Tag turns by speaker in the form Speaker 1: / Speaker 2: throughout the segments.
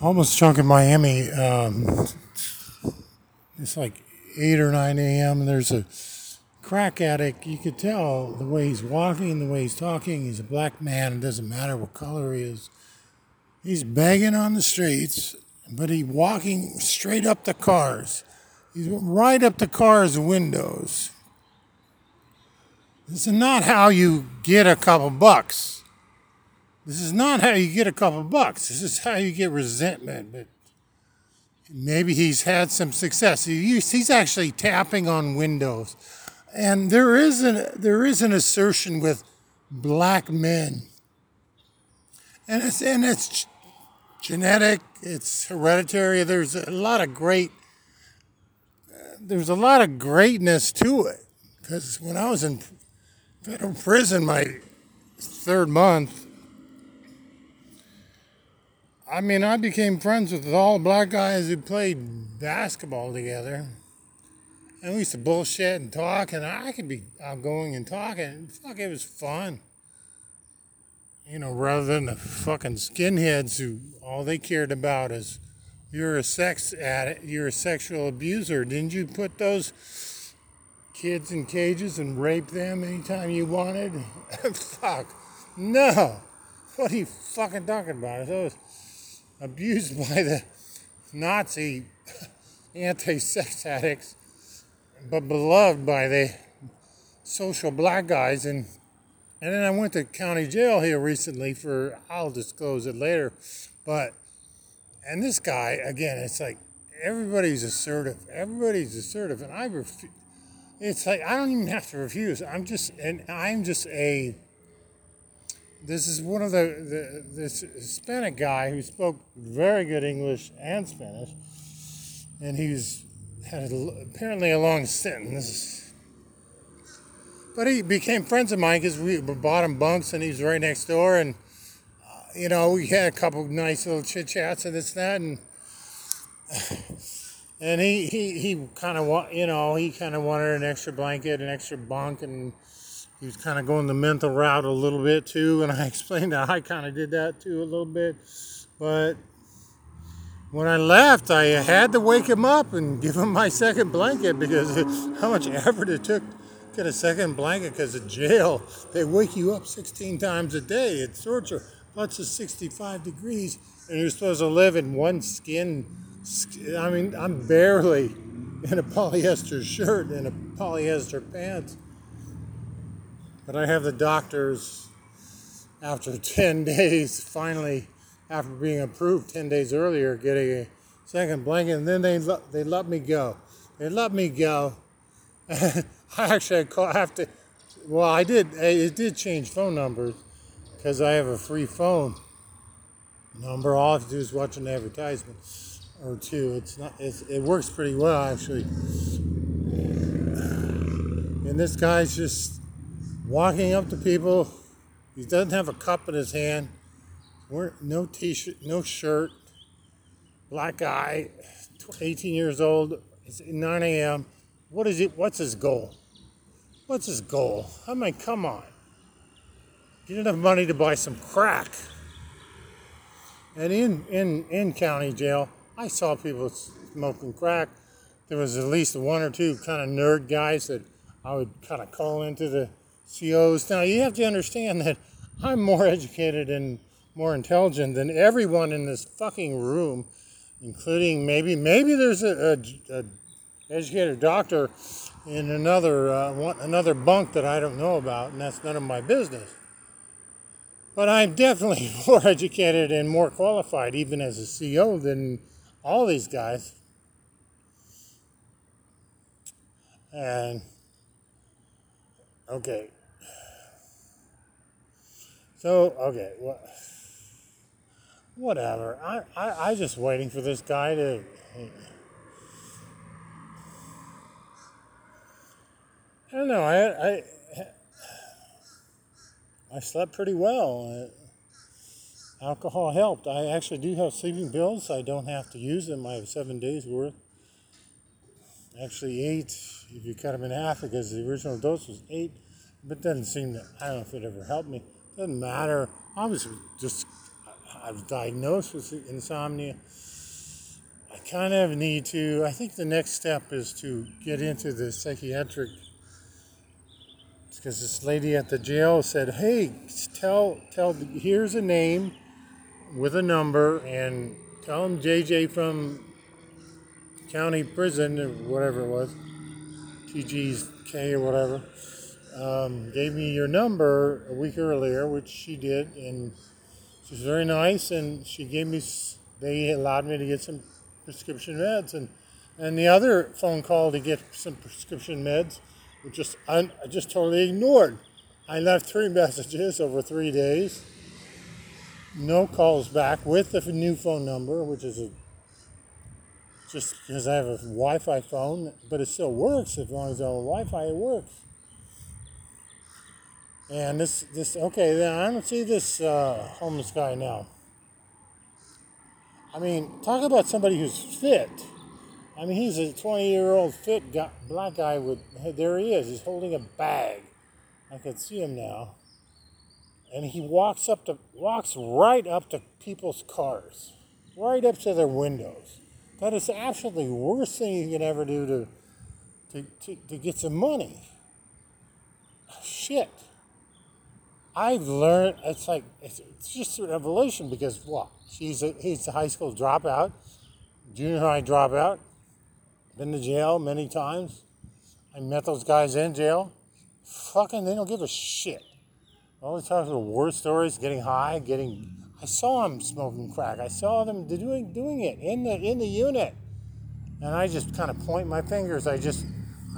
Speaker 1: Homeless Chunk in Miami. Um, it's like 8 or 9 a.m. there's a crack addict. You could tell the way he's walking, the way he's talking. He's a black man. It doesn't matter what color he is. He's begging on the streets, but he's walking straight up the cars. He's right up the cars' windows. This is not how you get a couple bucks. This is not how you get a couple bucks. This is how you get resentment. But maybe he's had some success. He's actually tapping on windows. And there is an, there is an assertion with black men. And it's, and it's genetic, it's hereditary. There's a lot of great, there's a lot of greatness to it. Because when I was in federal prison my third month, I mean, I became friends with all black guys who played basketball together. And we used to bullshit and talk, and I could be outgoing and talking. Fuck, it was fun. You know, rather than the fucking skinheads who all they cared about is you're a sex addict, you're a sexual abuser. Didn't you put those kids in cages and rape them anytime you wanted? Fuck, no. What are you fucking talking about? Was abused by the Nazi anti-sex addicts, but beloved by the social black guys. And and then I went to county jail here recently for I'll disclose it later, but and this guy again, it's like everybody's assertive. Everybody's assertive, and I refuse. It's like I don't even have to refuse. I'm just and I'm just a this is one of the, the this Hispanic guy who spoke very good English and Spanish, and he's had a, apparently a long sentence. But he became friends of mine because we bought him bunks, and he's right next door, and uh, you know we had a couple nice little chit chats and this that, and and he he he kind of you know he kind of wanted an extra blanket, an extra bunk, and he was kind of going the mental route a little bit too, and I explained that I kind of did that too a little bit. But when I left, I had to wake him up and give him my second blanket because how much effort it took to get a second blanket because of jail. They wake you up 16 times a day. It's torture. Plus it's 65 degrees, and you're supposed to live in one skin. I mean, I'm barely in a polyester shirt and a polyester pants. But I have the doctors, after 10 days, finally, after being approved 10 days earlier, getting a second blanket, and then they, they let me go. They let me go. I actually have to, well, I did, it did change phone numbers because I have a free phone number. All I have to do is watch an advertisement or two. It's not, it's, it works pretty well actually. And this guy's just walking up to people. He doesn't have a cup in his hand. We're, no t-shirt, no shirt. Black guy, 18 years old. It's 9 a.m. What is it? What's his goal? What's his goal? I mean, come on. Get enough money to buy some crack. And in, in, in county jail, I saw people smoking crack. There was at least one or two kind of nerd guys that I would kind of call into the COs. Now, you have to understand that I'm more educated and more intelligent than everyone in this fucking room, including maybe maybe there's a, a, a educated doctor in another uh, one, another bunk that I don't know about, and that's none of my business. But I'm definitely more educated and more qualified, even as a CO, than all these guys. And okay, so okay, what? Whatever. I I I just waiting for this guy to. I don't know. I I I slept pretty well. Uh, alcohol helped. I actually do have sleeping pills. I don't have to use them. I have seven days worth. Actually, eight if you cut them in half because the original dose was eight. But it doesn't seem that I don't know if it ever helped me. Doesn't matter. I was just, I was diagnosed with insomnia. I kind of need to. I think the next step is to get into the psychiatric. Because this lady at the jail said, "Hey, tell tell here's a name with a number, and tell them JJ from county prison or whatever it was, TG's K or whatever." Um, gave me your number a week earlier, which she did, and she's very nice. And she gave me, they allowed me to get some prescription meds, and and the other phone call to get some prescription meds, which just I, I just totally ignored. I left three messages over three days. No calls back with the new phone number, which is a just because I have a Wi-Fi phone, but it still works as long as I have Wi-Fi. It works. And this, this, okay, then I don't see this uh, homeless guy now. I mean, talk about somebody who's fit. I mean, he's a 20 year old fit guy, black guy with, there he is, he's holding a bag. I can see him now. And he walks up to, walks right up to people's cars, right up to their windows. That is absolutely the worst thing you can ever do to, to, to, to get some money. Shit. I've learned it's like it's, just a revelation because what he's a he's a high school dropout, junior high dropout, been to jail many times. I met those guys in jail. Fucking, they don't give a shit. All they talk about war stories, getting high, getting. I saw them smoking crack. I saw them doing doing it in the in the unit, and I just kind of point my fingers. I just,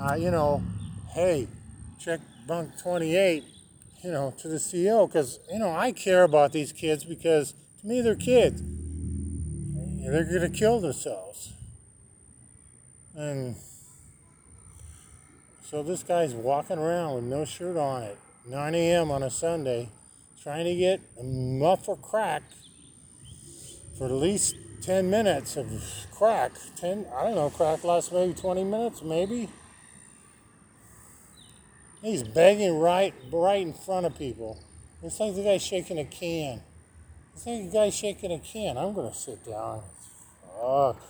Speaker 1: uh, you know, hey, check bunk twenty eight you know, to the CEO because, you know, I care about these kids because to me they're kids. They're going to kill themselves. And so this guy's walking around with no shirt on at 9 a.m. on a Sunday trying to get a muff of crack for at least 10 minutes of crack. 10, I don't know, crack lasts maybe 20 minutes, maybe. He's begging right, right in front of people. It's like the guy shaking a can. It's like the guy shaking a can. I'm gonna sit down. Fuck.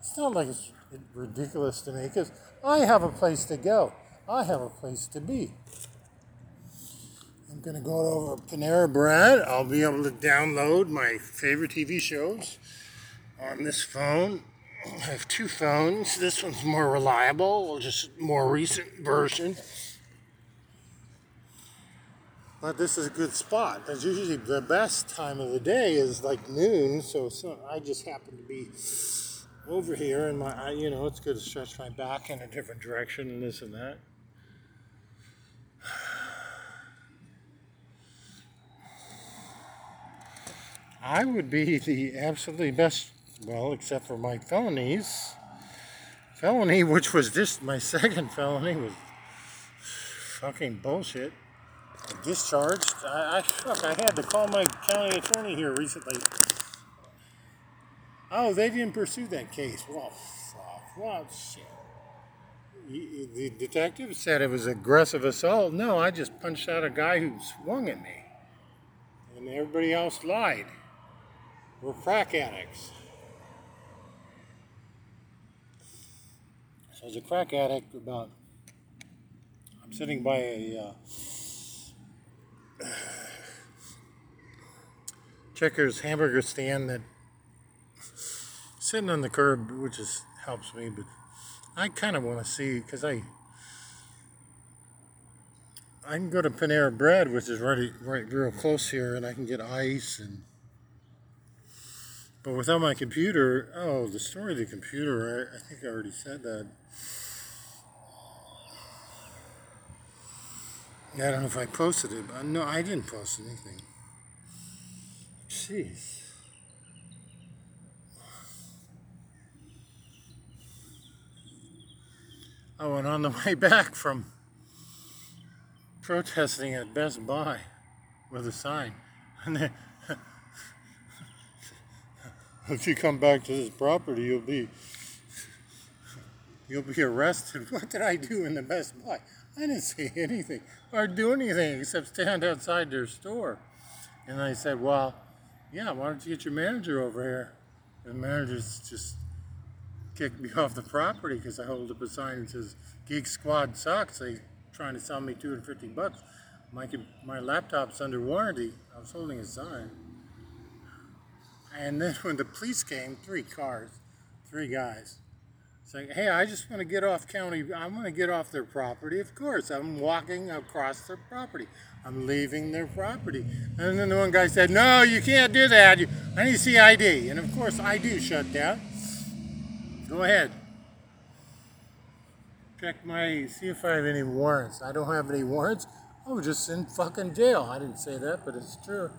Speaker 1: It's not like it's ridiculous to me because I have a place to go. I have a place to be. I'm gonna go over Panera Bread. I'll be able to download my favorite TV shows on this phone I have two phones. This one's more reliable, or just more recent version. But this is a good spot. Because usually the best time of the day is like noon, so, so I just happen to be over here, and my, you know, it's good to stretch my back in a different direction and this and that. I would be the absolutely best well, except for my felonies. Felony, which was just my second felony, was fucking bullshit. Discharged. I, I fuck. I had to call my county attorney here recently. Oh, they didn't pursue that case. Well, fuck. Well, shit. The detective said it was aggressive assault. No, I just punched out a guy who swung at me. And everybody else lied. We're crack addicts. So as a crack addict, about I'm sitting by a uh, Checkers hamburger stand that sitting on the curb, which is helps me, but I kind of want to see because I I can go to Panera Bread, which is right right real close here, and I can get ice and but without my computer, oh, the story of the computer, I, I think I already said that. I don't know if I posted it, but no, I didn't post anything. Jeez. Oh, and on the way back from protesting at Best Buy with a sign, and then if you come back to this property, you'll be you'll be arrested. What did I do in the Best Buy? I didn't say anything or do anything except stand outside their store. And I said, well, yeah, why don't you get your manager over here? And the manager just kicked me off the property because I hold up a sign that says Geek Squad sucks. They trying to sell me 250 bucks. My, my laptop's under warranty. I was holding a sign. And then when the police came, three cars, three guys, saying, "Hey, I just want to get off county. I want to get off their property. Of course, I'm walking across their property. I'm leaving their property." And then the one guy said, "No, you can't do that. You, I need to see ID." And of course, I do shut down. Go ahead. Check my, see if I have any warrants. I don't have any warrants. I was just in fucking jail. I didn't say that, but it's true.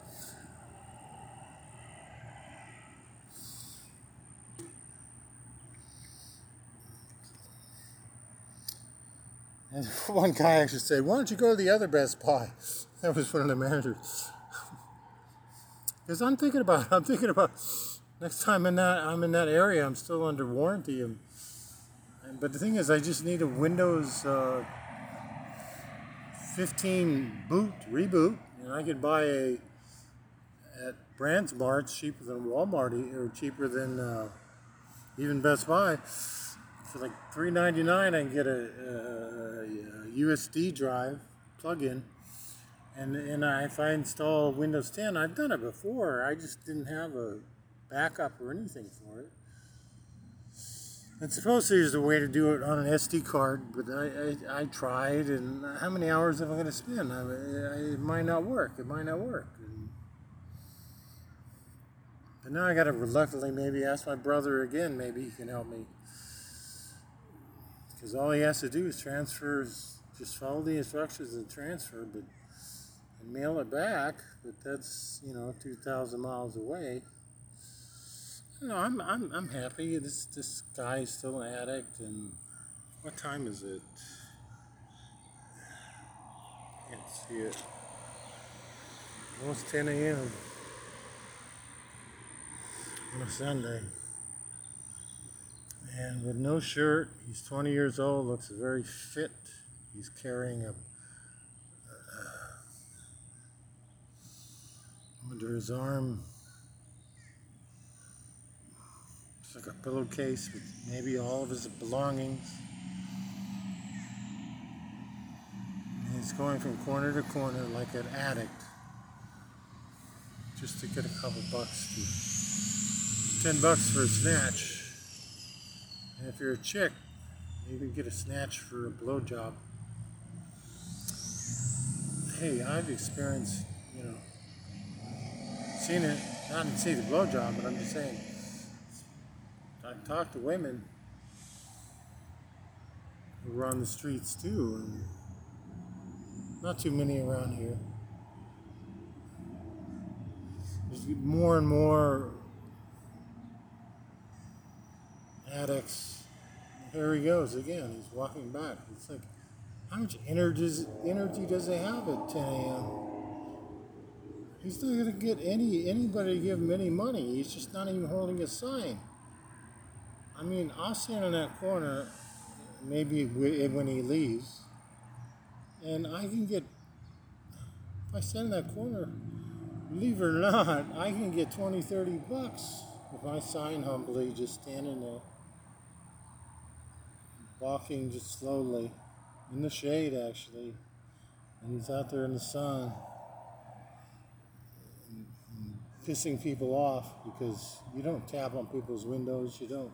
Speaker 1: And one guy actually said, Why don't you go to the other Best Buy? That was one of the managers. Because I'm thinking about I'm thinking about next time in that I'm in that area, I'm still under warranty. And, and but the thing is, I just need a Windows uh, 15 boot reboot, and I could buy a at Brands Mart cheaper than Walmart or cheaper than uh, even Best Buy for like three ninety nine. I can get a, a, a USB drive plug-in, and and I, if I install Windows 10, I've done it before. I just didn't have a backup or anything for it. And supposedly there's a way to do it on an SD card, but I, I, I tried, and how many hours am I going to spend? I, I, it might not work. It might not work. And, but now I got to reluctantly maybe ask my brother again. Maybe he can help me. Because all he has to do is transfer, just follow the instructions and transfer, but and mail it back. But that's you know two thousand miles away. No, I'm I'm I'm happy. This this guy's still an addict, and what time is it? Can't see it. Almost 10 a.m. on a Sunday. And with no shirt, he's 20 years old, looks very fit. He's carrying a uh, under his arm it's like a pillowcase with maybe all of his belongings. And he's going from corner to corner like an addict just to get a couple bucks to 10 bucks for a snatch. And if you're a chick, you can get a snatch for a blowjob. Hey, I've experienced, you know, seen it. I didn't see the blowjob, but I'm just saying. I've talked to women who were on the streets too, and not too many around here. There's more and more addicts. Here he goes again. He's walking back. It's like, how much energy, energy does he have at 10 a.m.? He's not going to get any anybody to give him any money. He's just not even holding a sign. I mean, I'll stand in that corner, maybe when he leaves, and I can get. If I stand in that corner, believe it or not, I can get 20, 30 bucks if I sign humbly, just standing there, walking just slowly, in the shade actually, and he's out there in the sun and pissing people off because you don't tap on people's windows. You don't.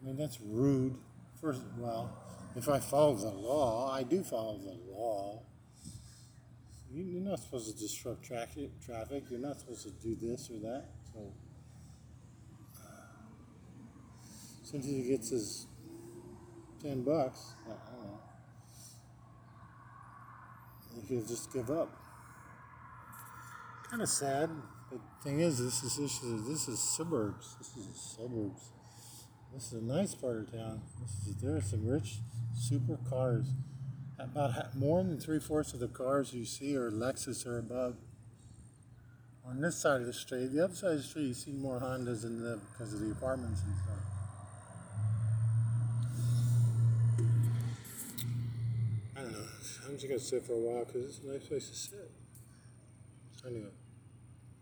Speaker 1: I mean, that's rude. First, well, if I follow the law, I do follow the law. You- You're not supposed to disrupt traffic. Traffic. You're not supposed to do this or that. So, uh, since he gets his ten bucks, I don't know. He could just give up kind of sad. But thing is, this is this is this is suburbs. This is suburbs. This is a nice part of town. This is there are some rich super cars. About more than three fourths of the cars you see are Lexus or above. On this side of the street, the other side of the street, you see more Hondas than the because of the apartments and stuff. Just gonna sit for a while because it's a nice place to sit. Anyway.